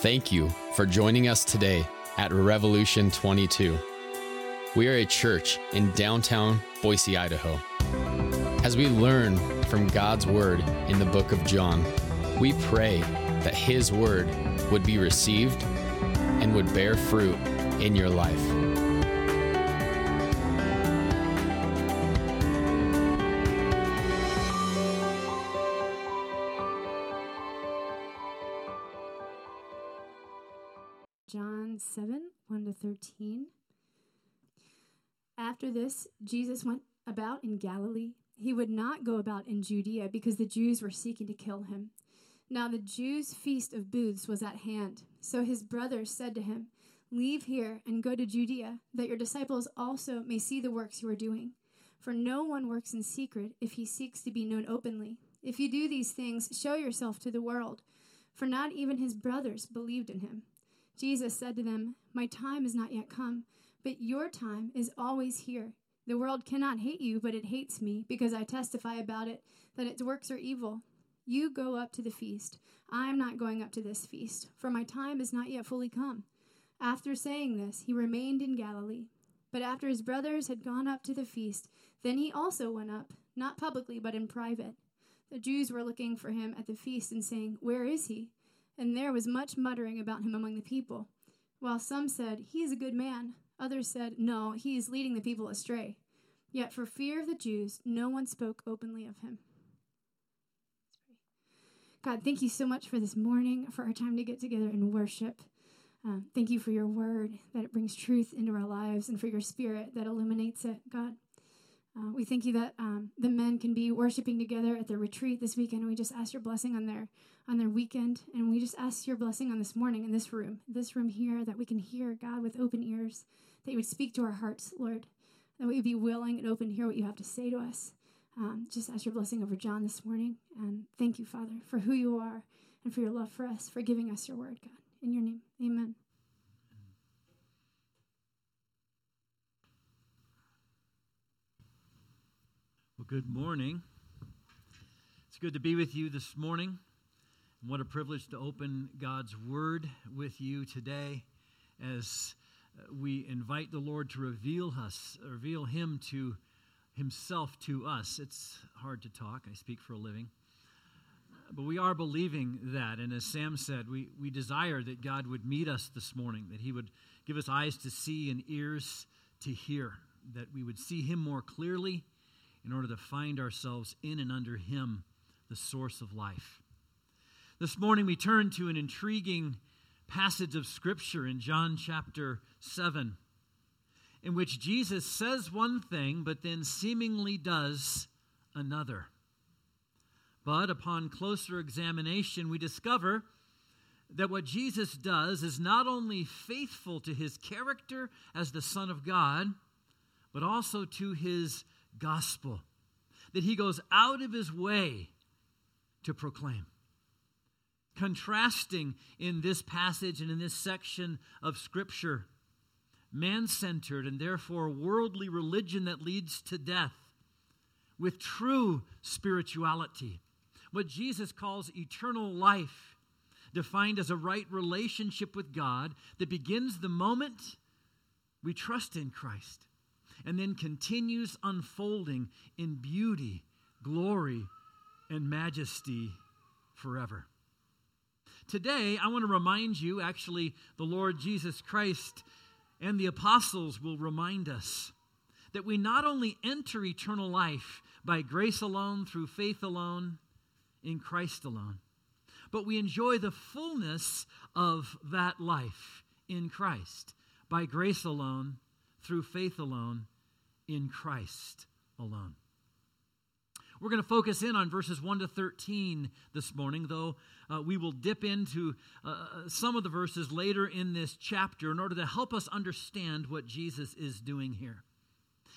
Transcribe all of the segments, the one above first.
Thank you for joining us today at Revolution 22. We are a church in downtown Boise, Idaho. As we learn from God's Word in the book of John, we pray that His Word would be received and would bear fruit in your life. In Galilee. He would not go about in Judea because the Jews were seeking to kill him. Now the Jews' feast of booths was at hand. So his brothers said to him, Leave here and go to Judea, that your disciples also may see the works you are doing. For no one works in secret if he seeks to be known openly. If you do these things, show yourself to the world. For not even his brothers believed in him. Jesus said to them, My time is not yet come, but your time is always here. The world cannot hate you, but it hates me, because I testify about it that its works are evil. You go up to the feast. I am not going up to this feast, for my time is not yet fully come. After saying this, he remained in Galilee. But after his brothers had gone up to the feast, then he also went up, not publicly, but in private. The Jews were looking for him at the feast and saying, Where is he? And there was much muttering about him among the people. While some said, He is a good man, others said, No, he is leading the people astray. Yet for fear of the Jews, no one spoke openly of him. God, thank you so much for this morning, for our time to get together and worship. Um, thank you for your word, that it brings truth into our lives, and for your spirit that illuminates it, God. Uh, we thank you that um, the men can be worshiping together at their retreat this weekend. We just ask your blessing on their on their weekend, and we just ask your blessing on this morning in this room, this room here, that we can hear God with open ears, that you would speak to our hearts, Lord, that we would be willing and open to hear what you have to say to us. Um, just ask your blessing over John this morning, and thank you, Father, for who you are and for your love for us, for giving us your word, God. In your name, Amen. Well, good morning. It's good to be with you this morning. And what a privilege to open God's Word with you today as we invite the Lord to reveal us, reveal Him to Himself to us. It's hard to talk, I speak for a living. But we are believing that. And as Sam said, we, we desire that God would meet us this morning, that He would give us eyes to see and ears to hear, that we would see Him more clearly in order to find ourselves in and under Him, the source of life. This morning we turn to an intriguing passage of Scripture in John chapter 7, in which Jesus says one thing, but then seemingly does another. But upon closer examination, we discover that what Jesus does is not only faithful to his character as the Son of God, but also to his gospel that he goes out of his way to proclaim. Contrasting in this passage and in this section of Scripture, man centered and therefore worldly religion that leads to death with true spirituality, what Jesus calls eternal life, defined as a right relationship with God that begins the moment we trust in Christ and then continues unfolding in beauty, glory, and majesty forever. Today, I want to remind you actually, the Lord Jesus Christ and the apostles will remind us that we not only enter eternal life by grace alone, through faith alone, in Christ alone, but we enjoy the fullness of that life in Christ by grace alone, through faith alone, in Christ alone. We're going to focus in on verses 1 to 13 this morning, though uh, we will dip into uh, uh, some of the verses later in this chapter in order to help us understand what Jesus is doing here.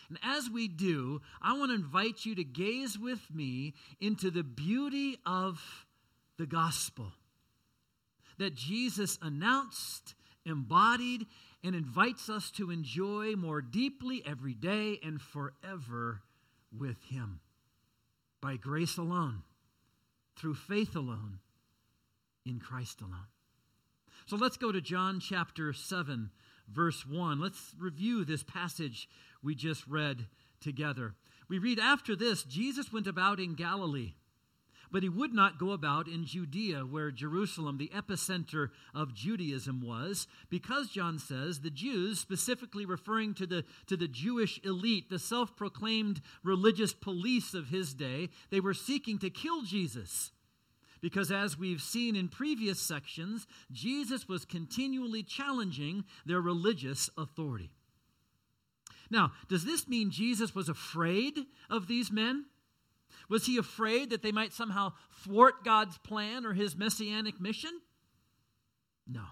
And as we do, I want to invite you to gaze with me into the beauty of the gospel that Jesus announced, embodied, and invites us to enjoy more deeply every day and forever with Him. By grace alone, through faith alone, in Christ alone. So let's go to John chapter 7, verse 1. Let's review this passage we just read together. We read, After this, Jesus went about in Galilee but he would not go about in Judea, where Jerusalem, the epicenter of Judaism, was, because John says the Jews, specifically referring to the, to the Jewish elite, the self proclaimed religious police of his day, they were seeking to kill Jesus. Because as we've seen in previous sections, Jesus was continually challenging their religious authority. Now, does this mean Jesus was afraid of these men? Was he afraid that they might somehow thwart God's plan or his messianic mission? No.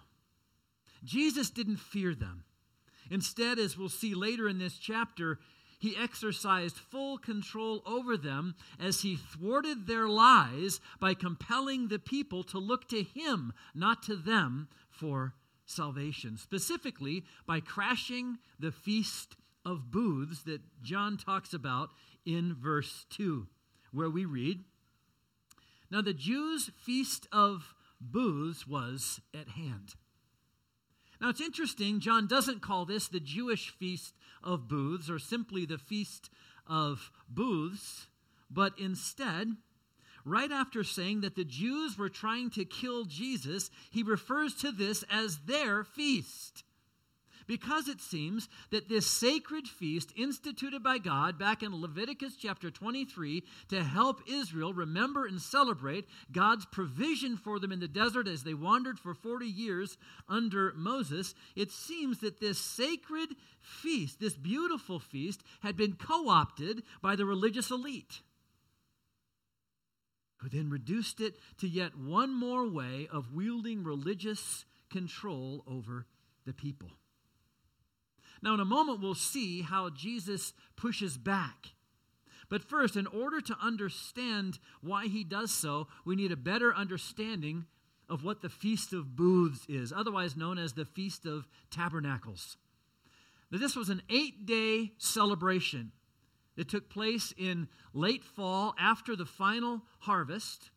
Jesus didn't fear them. Instead, as we'll see later in this chapter, he exercised full control over them as he thwarted their lies by compelling the people to look to him, not to them, for salvation. Specifically, by crashing the feast of booths that John talks about in verse 2 where we read Now the Jews' feast of booths was at hand. Now it's interesting, John doesn't call this the Jewish feast of booths or simply the feast of booths, but instead, right after saying that the Jews were trying to kill Jesus, he refers to this as their feast because it seems that this sacred feast instituted by God back in Leviticus chapter 23 to help Israel remember and celebrate God's provision for them in the desert as they wandered for 40 years under Moses, it seems that this sacred feast, this beautiful feast, had been co opted by the religious elite who then reduced it to yet one more way of wielding religious control over the people. Now, in a moment, we'll see how Jesus pushes back. But first, in order to understand why he does so, we need a better understanding of what the Feast of Booths is, otherwise known as the Feast of Tabernacles. Now, this was an eight day celebration that took place in late fall after the final harvest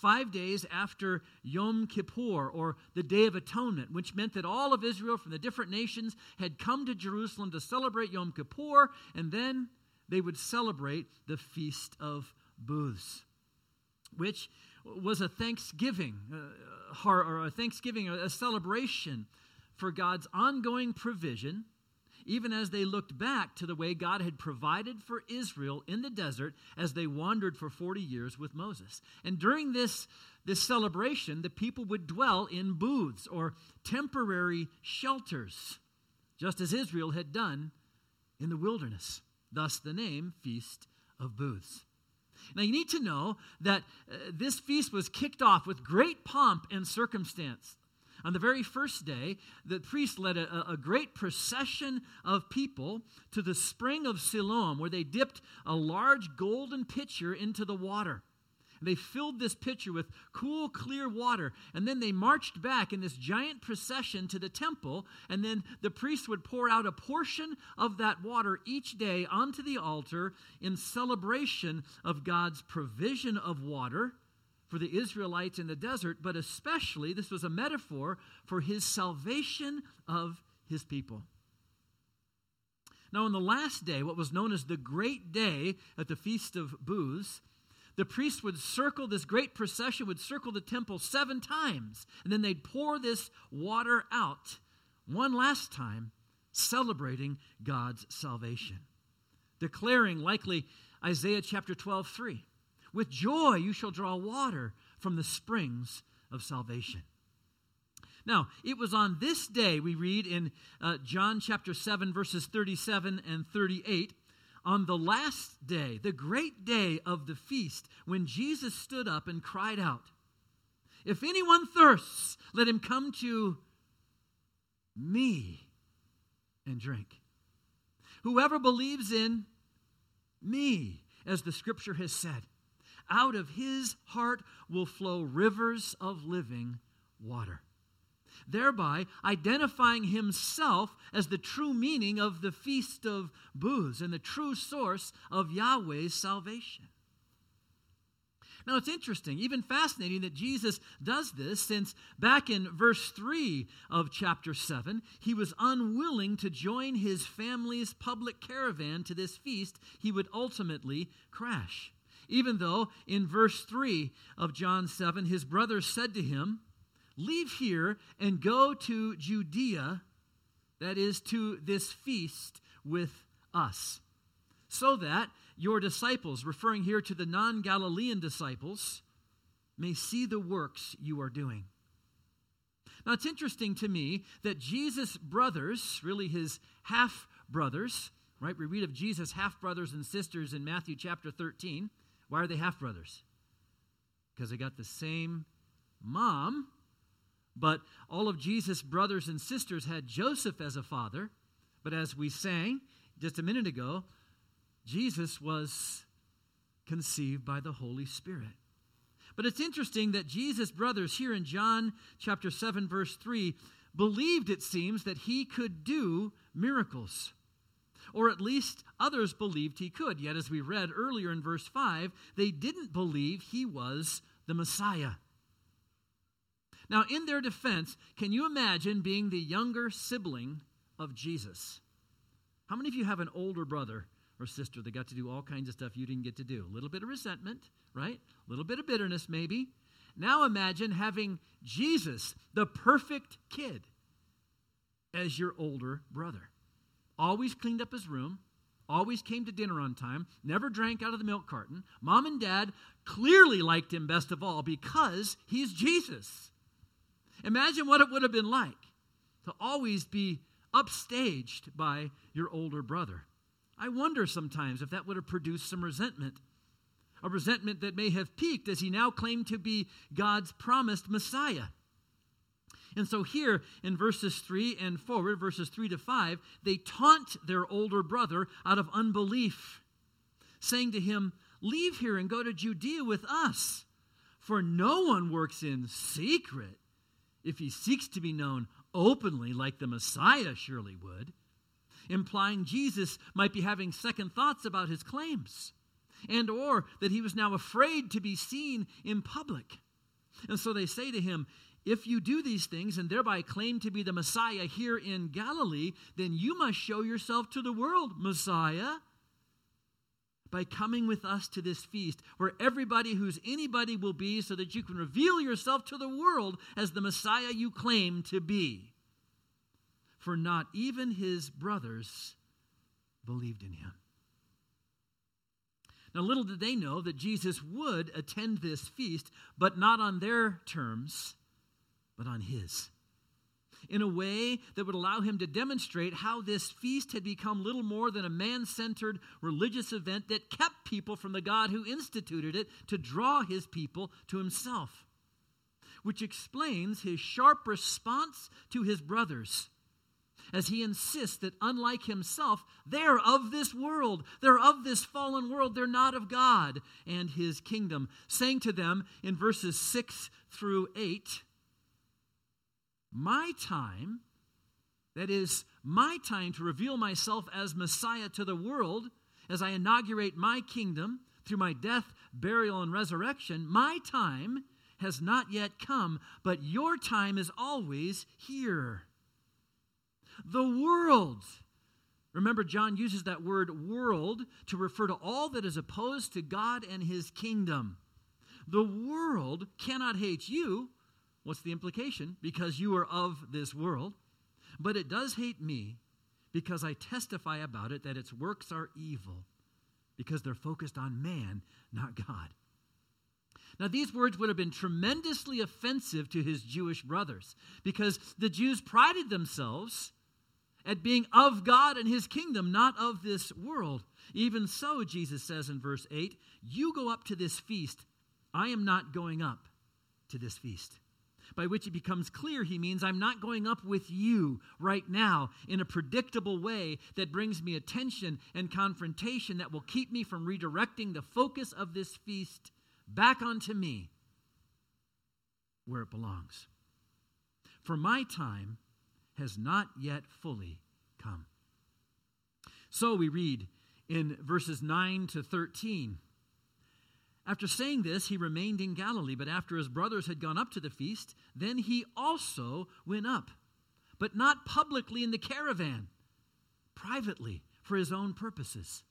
five days after Yom Kippur, or the Day of Atonement, which meant that all of Israel from the different nations had come to Jerusalem to celebrate Yom Kippur, and then they would celebrate the Feast of Booths, which was a thanksgiving, uh, or a thanksgiving, a celebration for God's ongoing provision even as they looked back to the way God had provided for Israel in the desert as they wandered for 40 years with Moses. And during this, this celebration, the people would dwell in booths or temporary shelters, just as Israel had done in the wilderness. Thus, the name Feast of Booths. Now, you need to know that uh, this feast was kicked off with great pomp and circumstance. On the very first day, the priest led a, a, great procession of people to the spring of Siloam, where they dipped a large golden pitcher into the water. They filled this pitcher with cool, clear water, and then they marched back in this giant procession to the temple, and then the priest would pour out a portion of that water each day onto the altar in celebration of God's provision of water for the Israelites in the desert, but especially, this was a metaphor for his salvation of his people. Now, on the last day, what was known as the great day at the Feast of Booths, the priest would circle this great procession, would circle the temple seven times, and then they'd pour this water out one last time, celebrating God's salvation, declaring likely Isaiah chapter 12, 3. With joy you shall draw water from the springs of salvation. Now, it was on this day, we read in uh, John chapter 7, verses 37 and 38, on the last day, the great day of the feast, when Jesus stood up and cried out, If anyone thirsts, let him come to me and drink. Whoever believes in me, as the scripture has said, out of his heart will flow rivers of living water. Thereby identifying himself as the true meaning of the Feast of Booths and the true source of Yahweh's salvation. Now, it's interesting, even fascinating, that Jesus does this since back in verse 3 of chapter 7, he was unwilling to join his family's public caravan to this feast he would ultimately crash. Even though in verse 3 of John 7, his brothers said to him, Leave here and go to Judea, that is, to this feast with us, so that your disciples, referring here to the non Galilean disciples, may see the works you are doing. Now, it's interesting to me that Jesus' brothers, really his half brothers, right? We read of Jesus' half brothers and sisters in Matthew chapter 13. Why are they half brothers? Because they got the same mom, but all of Jesus' brothers and sisters had Joseph as a father. But as we sang just a minute ago, Jesus was conceived by the Holy Spirit. But it's interesting that Jesus' brothers here in John chapter 7 verse 3 believed it seems that he could do miracles. Or at least others believed he could. Yet as we read earlier in verse 5, they didn't believe he was the Messiah. Now, in their defense, can you imagine being the younger sibling of Jesus? How many of you have an older brother or sister that got to do all kinds of stuff you didn't get to do. A little bit of resentment, right? A little bit of bitterness, maybe. Now imagine having Jesus, the perfect kid, as your older brother. Always cleaned up his room, always came to dinner on time, never drank out of the milk carton. Mom and dad clearly liked him best of all because he's Jesus. Imagine what it would have been like to always be upstaged by your older brother. I wonder sometimes if that would have produced some resentment. A resentment that may have peaked as he now claimed to be God's promised Messiah. And so, here in verses 3 and forward, verses 3 to 5, they taunt their older brother out of unbelief, saying to him, Leave here and go to Judea with us, for no one works in secret if he seeks to be known openly, like the Messiah surely would implying Jesus might be having second thoughts about his claims and or that he was now afraid to be seen in public. And so they say to him, if you do these things and thereby claim to be the Messiah here in Galilee, then you must show yourself to the world, Messiah, by coming with us to this feast where everybody who's anybody will be so that you can reveal yourself to the world as the Messiah you claim to be for not even his brothers believed in him. Now, little did they know that Jesus would attend this feast, but not on their terms, but on his. In a way that would allow him to demonstrate how this feast had become little more than a man centered religious event that kept people from the God who instituted it to draw his people to himself. Which explains his sharp response to his brothers as he insists that, unlike himself, they're of this world. They're of this fallen world. They're not of God and his kingdom. Saying to them in verses 6 through 8, My time, that is, my time to reveal myself as Messiah to the world, as I inaugurate my kingdom through my death, burial, and resurrection, my time has not yet come, but your time is always here the world. Remember, John uses that word world to refer to all that is opposed to God and his kingdom. The world cannot hate you. What's the implication? Because you are of this world. But it does hate me because I testify about it that its works are evil, because they're focused on man, not God. Now, these words would have been tremendously offensive to his Jewish brothers because the Jews prided themselves at being of God and his kingdom, not of this world. Even so, Jesus says in verse 8, You go up to this feast. I am not going up to this feast. By which it becomes clear he means I'm not going up with you right now in a predictable way that brings me attention and confrontation that will keep me from redirecting the focus of this feast back onto me where it belongs. For my time has not yet fully come. So we read in verses 9 to 13 After saying this, he remained in Galilee, but after his brothers had gone up to the feast, then he also went up, but not publicly in the caravan, privately for his own purposes.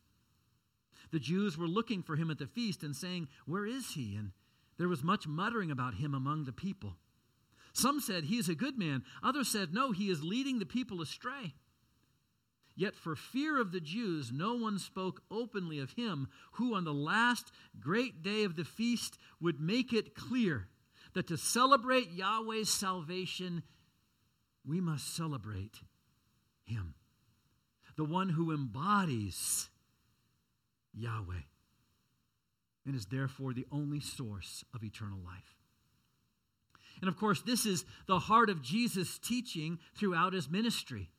The Jews were looking for him at the feast and saying, Where is he? And there was much muttering about him among the people. Some said, He is a good man. Others said, No, he is leading the people astray. Yet for fear of the Jews, no one spoke openly of him who on the last great day of the feast would make it clear that to celebrate Yahweh's salvation, we must celebrate him, the one who embodies Yahweh and is therefore the only source of eternal life. And of course, this is the heart of Jesus' teaching throughout his ministry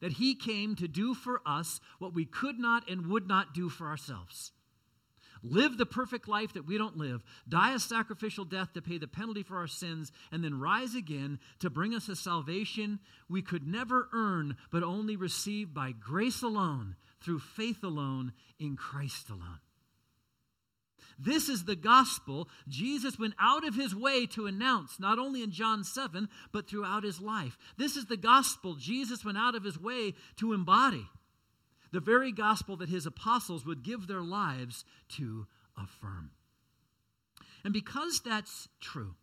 that he came to do for us what we could not and would not do for ourselves. Live the perfect life that we don't live, die a sacrificial death to pay the penalty for our sins, and then rise again to bring us a salvation we could never earn, but only receive by grace alone, through faith alone, in Christ alone. This is the gospel Jesus went out of his way to announce, not only in John 7, but throughout his life. This is the gospel Jesus went out of his way to embody. The very gospel that his apostles would give their lives to affirm. And because that's true,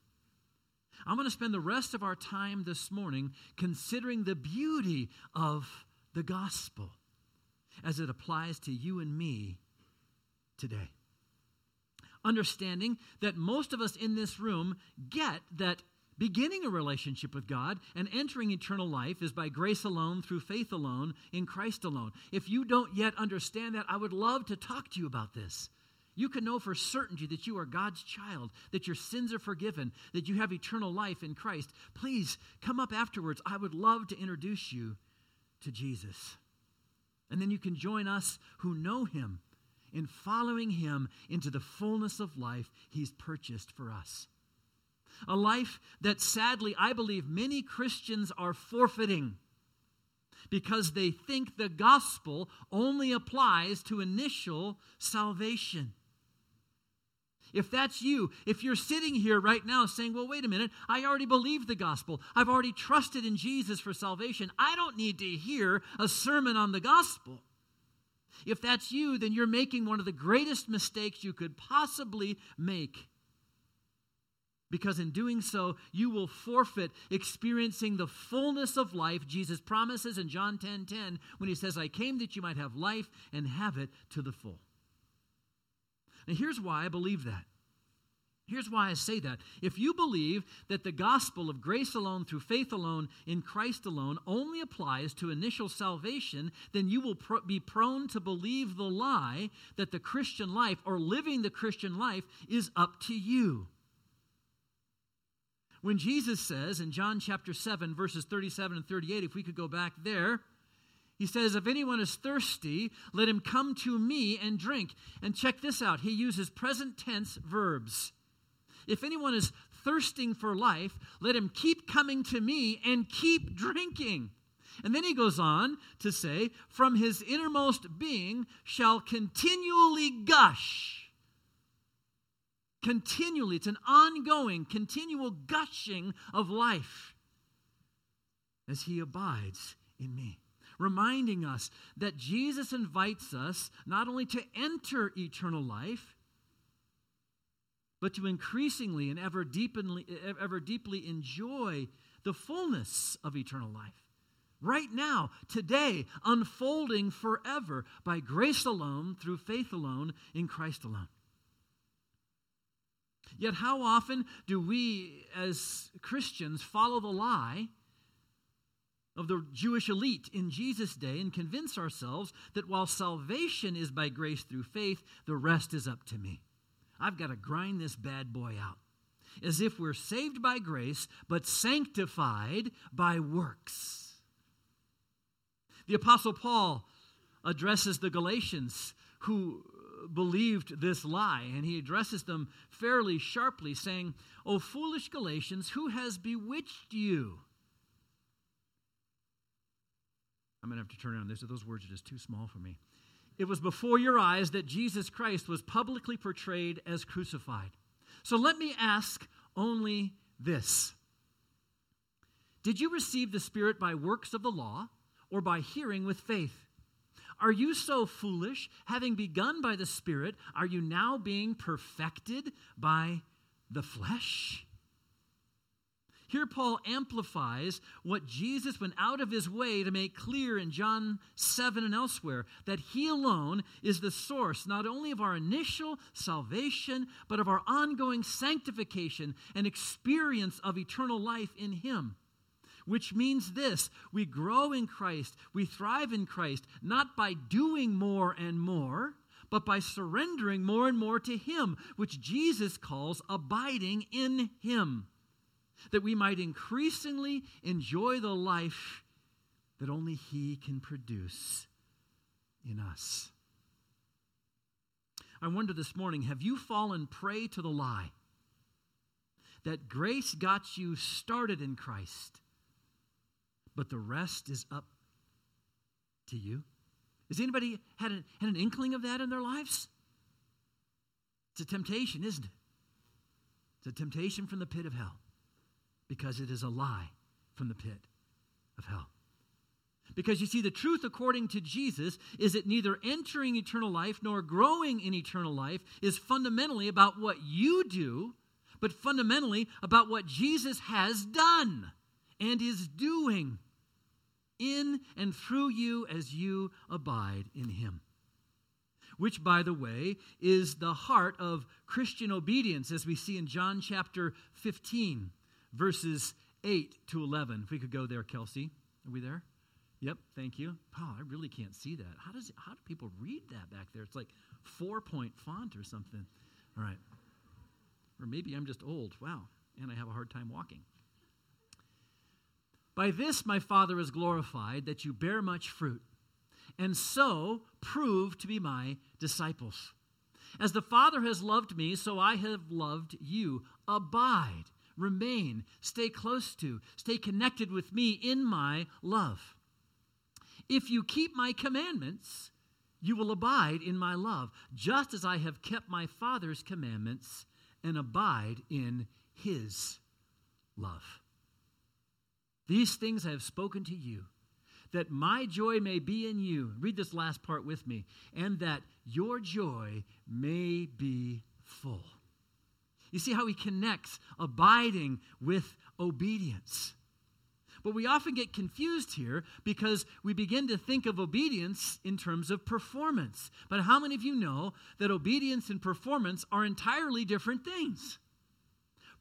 I'm going to spend the rest of our time this morning considering the beauty of the gospel as it applies to you and me today understanding that most of us in this room get that beginning a relationship with God and entering eternal life is by grace alone, through faith alone, in Christ alone. If you don't yet understand that, I would love to talk to you about this. You can know for certainty that you are God's child, that your sins are forgiven, that you have eternal life in Christ. Please come up afterwards. I would love to introduce you to Jesus. And then you can join us who know him in following him into the fullness of life he's purchased for us. A life that sadly, I believe many Christians are forfeiting because they think the gospel only applies to initial salvation. If that's you, if you're sitting here right now saying, well, wait a minute, I already believe the gospel, I've already trusted in Jesus for salvation, I don't need to hear a sermon on the gospel. If that's you, then you're making one of the greatest mistakes you could possibly make. Because in doing so, you will forfeit experiencing the fullness of life Jesus promises in John 10 10 when he says, I came that you might have life and have it to the full. Now, here's why I believe that. Here's why I say that. If you believe that the gospel of grace alone, through faith alone, in Christ alone, only applies to initial salvation, then you will be prone to believe the lie that the Christian life or living the Christian life is up to you. When Jesus says in John chapter 7, verses 37 and 38, if we could go back there, he says, If anyone is thirsty, let him come to me and drink. And check this out. He uses present tense verbs. If anyone is thirsting for life, let him keep coming to me and keep drinking. And then he goes on to say, From his innermost being shall continually gush. Continually, it's an ongoing, continual gushing of life as he abides in me. Reminding us that Jesus invites us not only to enter eternal life, but to increasingly and ever deeply, ever deeply enjoy the fullness of eternal life. Right now, today, unfolding forever by grace alone, through faith alone, in Christ alone. Yet, how often do we as Christians follow the lie of the Jewish elite in Jesus' day and convince ourselves that while salvation is by grace through faith, the rest is up to me? I've got to grind this bad boy out. As if we're saved by grace, but sanctified by works. The Apostle Paul addresses the Galatians who believed this lie, and he addresses them fairly sharply, saying, O foolish Galatians, who has bewitched you? I'm going to have to turn around. Those words are just too small for me. It was before your eyes that Jesus Christ was publicly portrayed as crucified. So let me ask only this Did you receive the Spirit by works of the law or by hearing with faith? Are you so foolish? Having begun by the Spirit, are you now being perfected by the flesh? Here, Paul amplifies what Jesus went out of his way to make clear in John 7 and elsewhere that he alone is the source not only of our initial salvation, but of our ongoing sanctification and experience of eternal life in him. Which means this we grow in Christ, we thrive in Christ, not by doing more and more, but by surrendering more and more to Him, which Jesus calls abiding in Him that we might increasingly enjoy the life that only He can produce in us. I wonder this morning have you fallen prey to the lie that grace got you started in Christ, but the rest is up to you? Has anybody had, a, had an inkling of that in their lives? It's a temptation, isn't it? It's a temptation from the pit of hell because it is a lie from the pit of hell. Because you see, the truth according to Jesus is that neither entering eternal life nor growing in eternal life is fundamentally about what you do, but fundamentally about what Jesus has done and is doing in and through you as you abide in Him. Which, by the way, is the heart of Christian obedience, as we see in John chapter 15 verses 8 to 11. If we could go there, Kelsey. Are we there? Yep, thank you. Oh, I really can't see that. How does it, how do people read that back there? It's like four point font or something. All right. Or maybe I'm just old. Wow. And I have a hard time walking. By this my Father is glorified, that you bear much fruit, and so prove to be my disciples. As the Father has loved me, so I have loved you. Abide remain, stay close to, stay connected with me in my love. If you keep my commandments, you will abide in my love, just as I have kept my Father's commandments and abide in his love. These things I have spoken to you, that my joy may be in you. Read this last part with me. And that your joy may be full. You see how he connects abiding with obedience. But we often get confused here because we begin to think of obedience in terms of performance. But how many of you know that obedience and performance are entirely different things?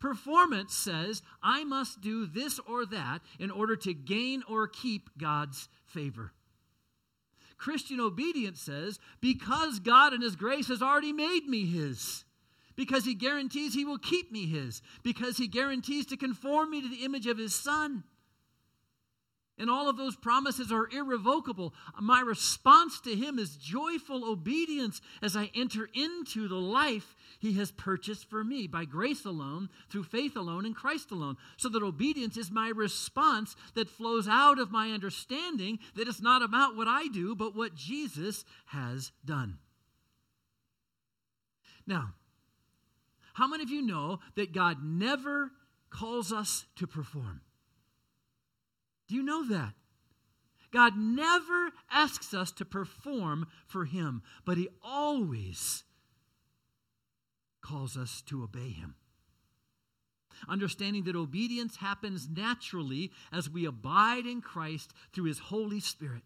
Performance says, I must do this or that in order to gain or keep God's favor. Christian obedience says, because God in His grace has already made me His because he guarantees he will keep me his, because he guarantees to conform me to the image of his son. And all of those promises are irrevocable. My response to him is joyful obedience as I enter into the life he has purchased for me by grace alone, through faith alone, in Christ alone. So that obedience is my response that flows out of my understanding that it's not about what I do, but what Jesus has done. Now, how many of you know that God never calls us to perform? Do you know that? God never asks us to perform for Him, but He always calls us to obey Him. Understanding that obedience happens naturally as we abide in Christ through His Holy Spirit,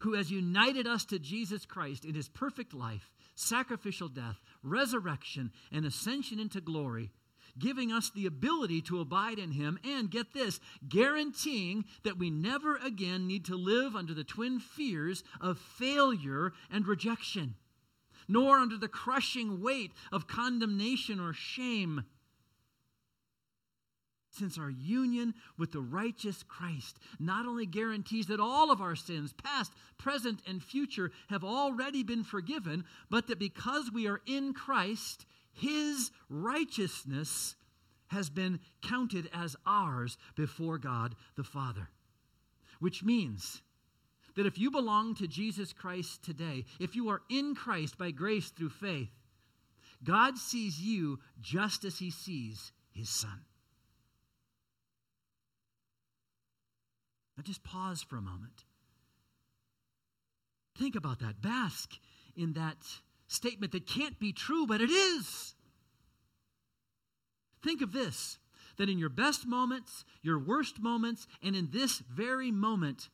who has united us to Jesus Christ in His perfect life sacrificial death, resurrection, and ascension into glory, giving us the ability to abide in Him, and get this, guaranteeing that we never again need to live under the twin fears of failure and rejection, nor under the crushing weight of condemnation or shame since our union with the righteous Christ not only guarantees that all of our sins, past, present, and future, have already been forgiven, but that because we are in Christ, his righteousness has been counted as ours before God the Father. Which means that if you belong to Jesus Christ today, if you are in Christ by grace through faith, God sees you just as he sees his son. Now just pause for a moment. Think about that. Bask in that statement that can't be true, but it is. Think of this that in your best moments, your worst moments, and in this very moment,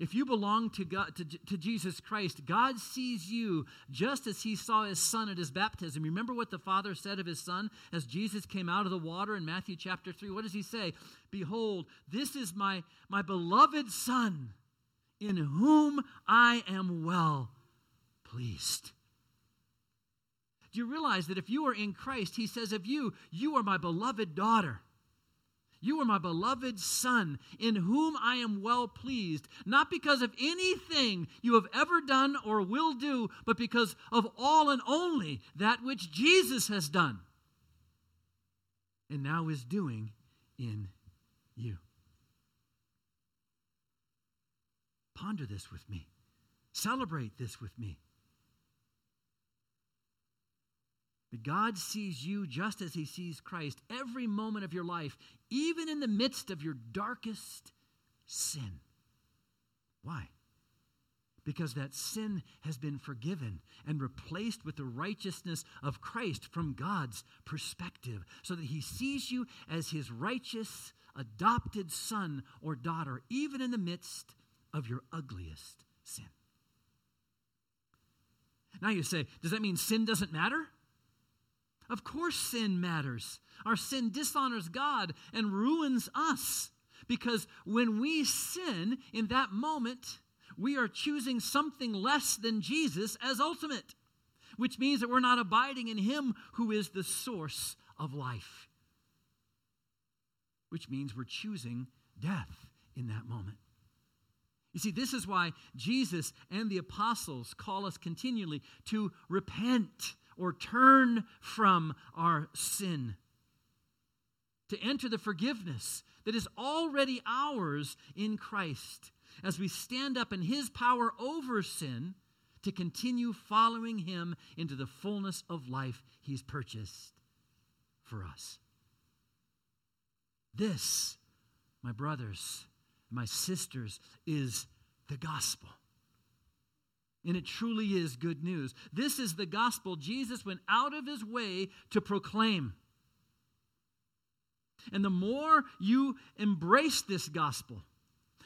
if you belong to, God, to, to, Jesus Christ, God sees you just as he saw his son at his baptism. Remember what the Father said of his son as Jesus came out of the water in Matthew chapter 3? What does he say? Behold, this is my, my beloved son in whom I am well pleased. Do you realize that if you are in Christ, he says of you, you are my beloved daughter. You are my beloved Son, in whom I am well pleased, not because of anything you have ever done or will do, but because of all and only that which Jesus has done and now is doing in you. Ponder this with me, celebrate this with me. God sees you just as He sees Christ every moment of your life, even in the midst of your darkest sin. Why? Because that sin has been forgiven and replaced with the righteousness of Christ from God's perspective, so that He sees you as His righteous, adopted son or daughter, even in the midst of your ugliest sin. Now you say, does that mean sin doesn't matter? Of course, sin matters. Our sin dishonors God and ruins us. Because when we sin in that moment, we are choosing something less than Jesus as ultimate, which means that we're not abiding in Him who is the source of life, which means we're choosing death in that moment. You see, this is why Jesus and the apostles call us continually to repent or turn from our sin, to enter the forgiveness that is already ours in Christ as we stand up in His power over sin to continue following Him into the fullness of life He's purchased for us. This, my brothers, my sisters, is the gospel. And it truly is good news. This is the gospel Jesus went out of his way to proclaim. And the more you embrace this gospel,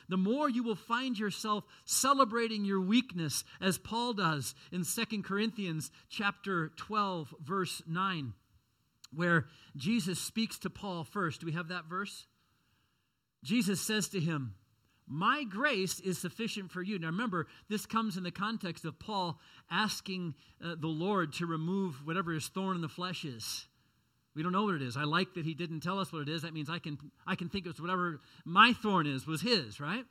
the more you will find yourself celebrating your weakness as Paul does in 2 Corinthians chapter 12 verse 9 where Jesus speaks to Paul first. Do we have that verse? Jesus says to him, my grace is sufficient for you. Now remember, this comes in the context of Paul asking uh, the Lord to remove whatever his thorn in the flesh is. We don't know what it is. I like that he didn't tell us what it is. That means I can I can think it's whatever my thorn is was his, right?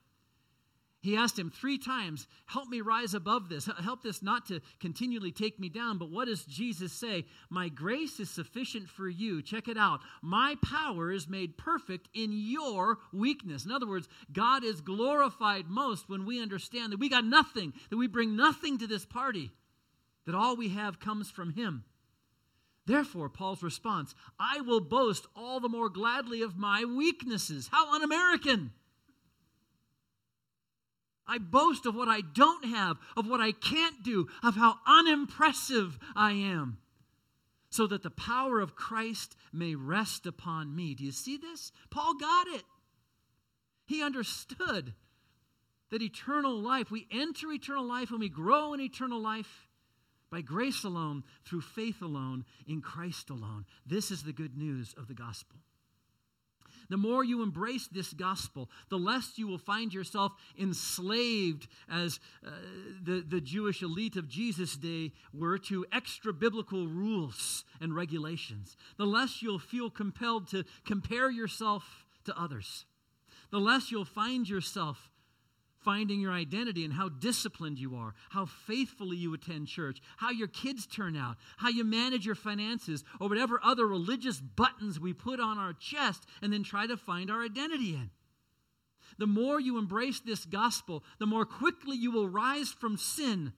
He asked him three times, Help me rise above this. Help this not to continually take me down. But what does Jesus say? My grace is sufficient for you. Check it out. My power is made perfect in your weakness. In other words, God is glorified most when we understand that we got nothing, that we bring nothing to this party, that all we have comes from Him. Therefore, Paul's response I will boast all the more gladly of my weaknesses. How un American! I boast of what I don't have, of what I can't do, of how unimpressive I am, so that the power of Christ may rest upon me. Do you see this? Paul got it. He understood that eternal life, we enter eternal life and we grow in eternal life by grace alone, through faith alone, in Christ alone. This is the good news of the gospel. The more you embrace this gospel, the less you will find yourself enslaved, as uh, the, the Jewish elite of Jesus' day were, to extra biblical rules and regulations. The less you'll feel compelled to compare yourself to others. The less you'll find yourself finding your identity and how disciplined you are, how faithfully you attend church, how your kids turn out, how you manage your finances, or whatever other religious buttons we put on our chest and then try to find our identity in. the more you embrace this gospel, the more quickly you will rise from sin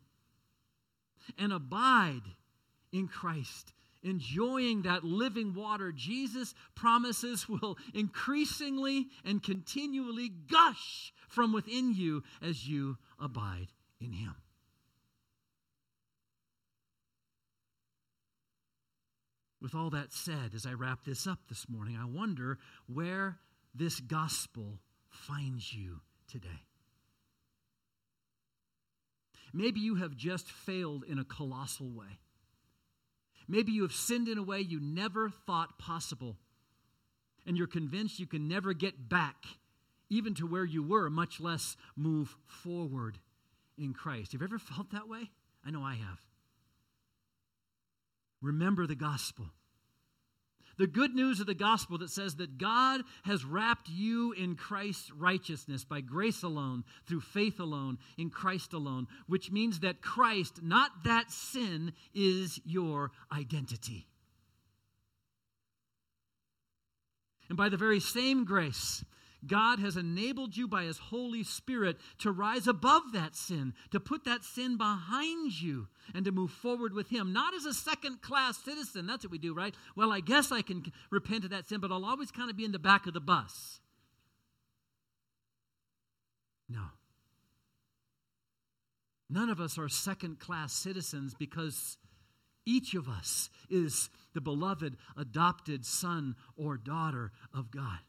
and abide in Christ, enjoying that living water Jesus promises will increasingly and continually gush from within you as you abide in Him. With all that said, as I wrap this up this morning, I wonder where this gospel finds you today. Maybe you have just failed in a colossal way. Maybe you have sinned in a way you never thought possible, and you're convinced you can never get back, even to where you were, much less move forward in Christ. Have you ever felt that way? I know I have. Remember the gospel. The good news of the gospel that says that God has wrapped you in Christ's righteousness by grace alone, through faith alone, in Christ alone, which means that Christ, not that sin, is your identity. And by the very same grace, God has enabled you by His Holy Spirit to rise above that sin, to put that sin behind you, and to move forward with Him. Not as a second class citizen. That's what we do, right? Well, I guess I can repent of that sin, but I'll always kind of be in the back of the bus. No. None of us are second class citizens because each of us is the beloved adopted son or daughter of God.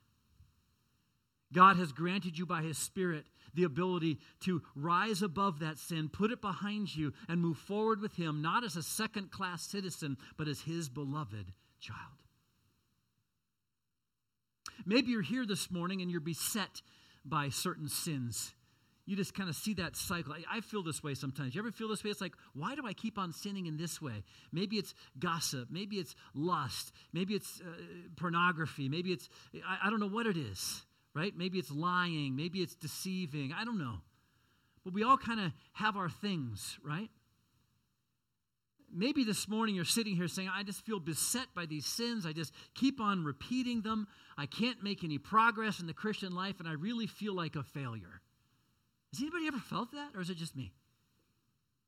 God has granted you by His Spirit the ability to rise above that sin, put it behind you, and move forward with Him, not as a second class citizen, but as His beloved child. Maybe you're here this morning and you're beset by certain sins. You just kind of see that cycle. I, I, feel this way sometimes. You ever feel this way? It's like, why do I keep on sinning in this way? Maybe it's gossip. Maybe it's lust. Maybe it's uh, pornography. Maybe it's, I, I don't know what it is right? Maybe it's lying, maybe it's deceiving, I don't know. But we all kind of have our things, right? Maybe this morning you're sitting here saying, I just feel beset by these sins. I just keep on repeating them. I can't make any progress in the Christian life, and I really feel like a failure. Has anybody ever felt that, or is it just me?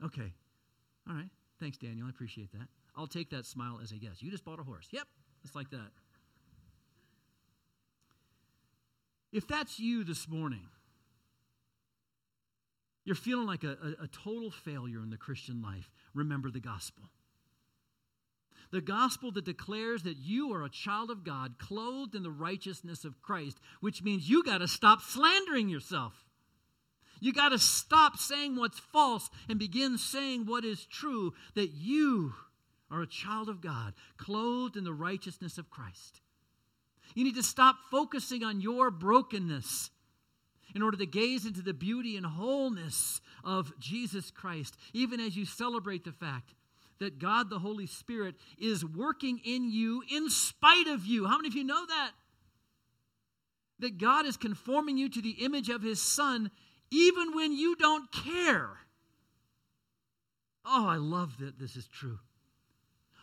Okay. All right. Thanks, Daniel. I appreciate that. I'll take that smile as a yes. You just bought a horse. Yep. It's like that. If that's you this morning, you're feeling like a, a, a, total failure in the Christian life, remember the gospel. The gospel that declares that you are a child of God, clothed in the righteousness of Christ, which means you got to stop slandering yourself. You got to stop saying what's false and begin saying what is true that you are a child of God, clothed in the righteousness of Christ. You need to stop focusing on your brokenness in order to gaze into the beauty and wholeness of Jesus Christ, even as you celebrate the fact that God the Holy Spirit is working in you in spite of you. How many of you know that? That God is conforming you to the image of His Son even when you don't care. Oh, I love that this is true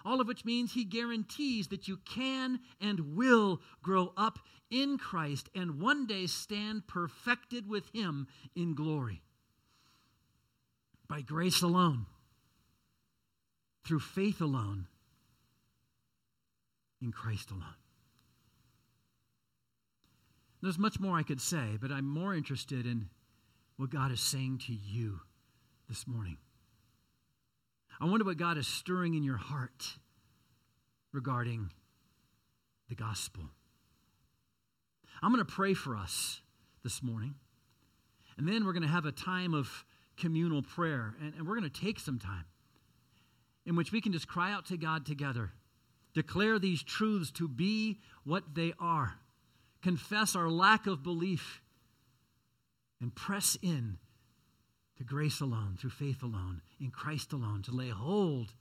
all of which means he guarantees that you can and will grow up in Christ and one day stand perfected with him in glory. By grace alone, through faith alone, in Christ alone. There's much more I could say, but I'm more interested in what God is saying to you this morning. I wonder what God is stirring in your heart regarding the gospel. I'm going to pray for us this morning, and then we're going to have a time of communal prayer, and, and we're going to take some time in which we can just cry out to God together, declare these truths to be what they are, confess our lack of belief, and press in to grace alone, through faith alone, in Christ alone, to lay hold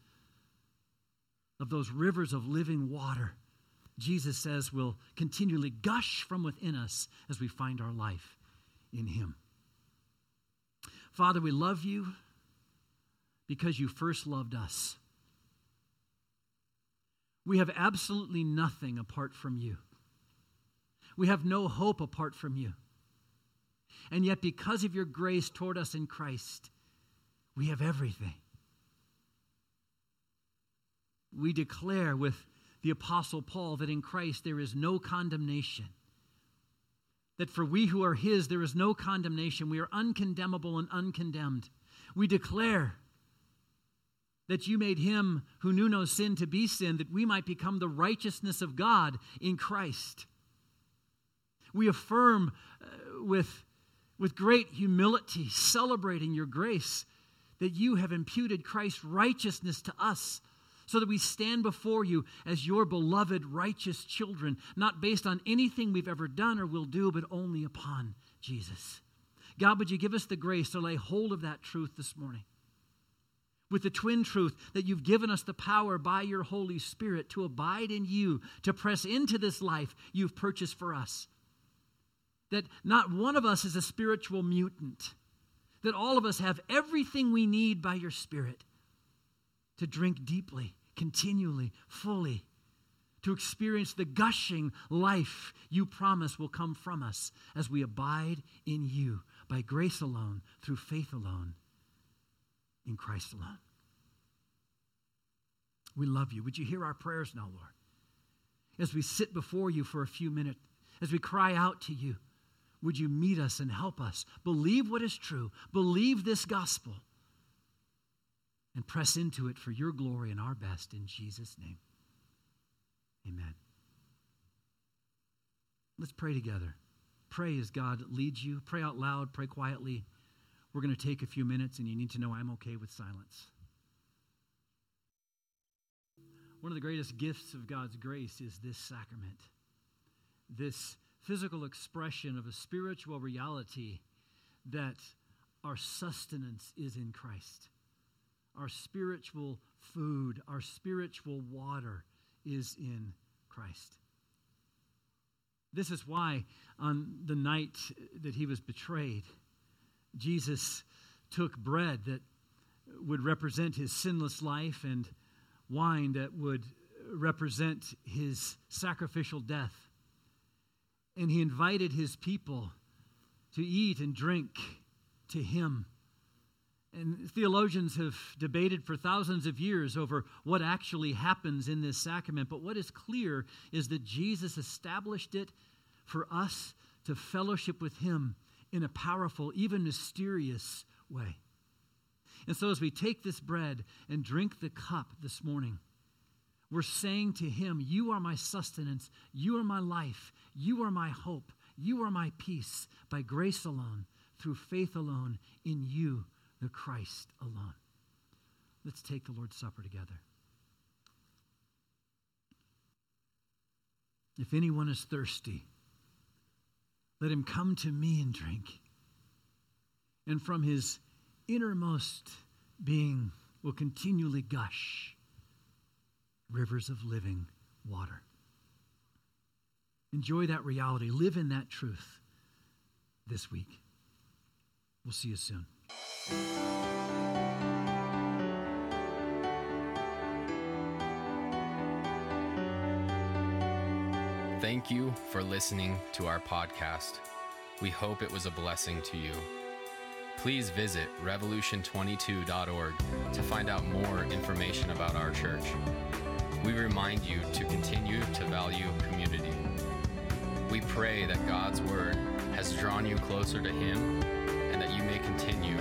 of those rivers of living water, Jesus says will continually gush from within us as we find our life in Him. Father, we love you because you first loved us. We have absolutely nothing apart from you. We have no hope apart from you. And yet, because of your grace toward us in Christ, we have everything. We declare with the Apostle Paul that in Christ there is no condemnation. That for we who are His, there is no condemnation. We are uncondemnable and uncondemned. We declare that you made Him who knew no sin to be sin, that we might become the righteousness of God in Christ. We affirm uh, with, with great humility, celebrating your grace, that you have imputed Christ's righteousness to us so that we stand before you as your beloved, righteous children, not based on anything we've ever done or will do, but only upon Jesus. God, would you give us the grace to lay hold of that truth this morning? With the twin truth that you've given us the power by your Holy Spirit to abide in you, to press into this life you've purchased for us. That not one of us is a spiritual mutant, that all of us have everything we need by your Spirit to drink deeply, continually, fully, to experience the gushing life you promise will come from us as we abide in you by grace alone, through faith alone, in Christ alone. We love you. Would you hear our prayers now, Lord? As we sit before you for a few minutes, as we cry out to you, would you meet us and help us believe what is true, believe this gospel and press into it for your glory and our best in Jesus' name. Amen. Let's pray together. Pray as God leads you. Pray out loud, pray quietly. We're going to take a few minutes, and you need to know I'm okay with silence. One of the greatest gifts of God's grace is this sacrament, this physical expression of a spiritual reality that our sustenance is in Christ our spiritual food, our spiritual water is in Christ. This is why on the night that he was betrayed, Jesus took bread that would represent his sinless life and wine that would represent his sacrificial death. And he invited his people to eat and drink to him and theologians have debated for thousands of years over what actually happens in this sacrament. But what is clear is that Jesus established it for us to fellowship with Him in a powerful, even mysterious way. And so, as we take this bread and drink the cup this morning, we're saying to Him, You are my sustenance, you are my life, you are my hope, you are my peace, by grace alone, through faith alone, in you the Christ alone. Let's take the Lord's Supper together. If anyone is thirsty, let him come to me and drink. And from his innermost being will continually gush rivers of living water. Enjoy that reality. Live in that truth this week. We'll see you soon. Thank you for listening to our podcast. We hope it was a blessing to you. Please visit revolution22.org to find out more information about our church. We remind you to continue to value community. We pray that God's Word has drawn you closer to Him and that you may continue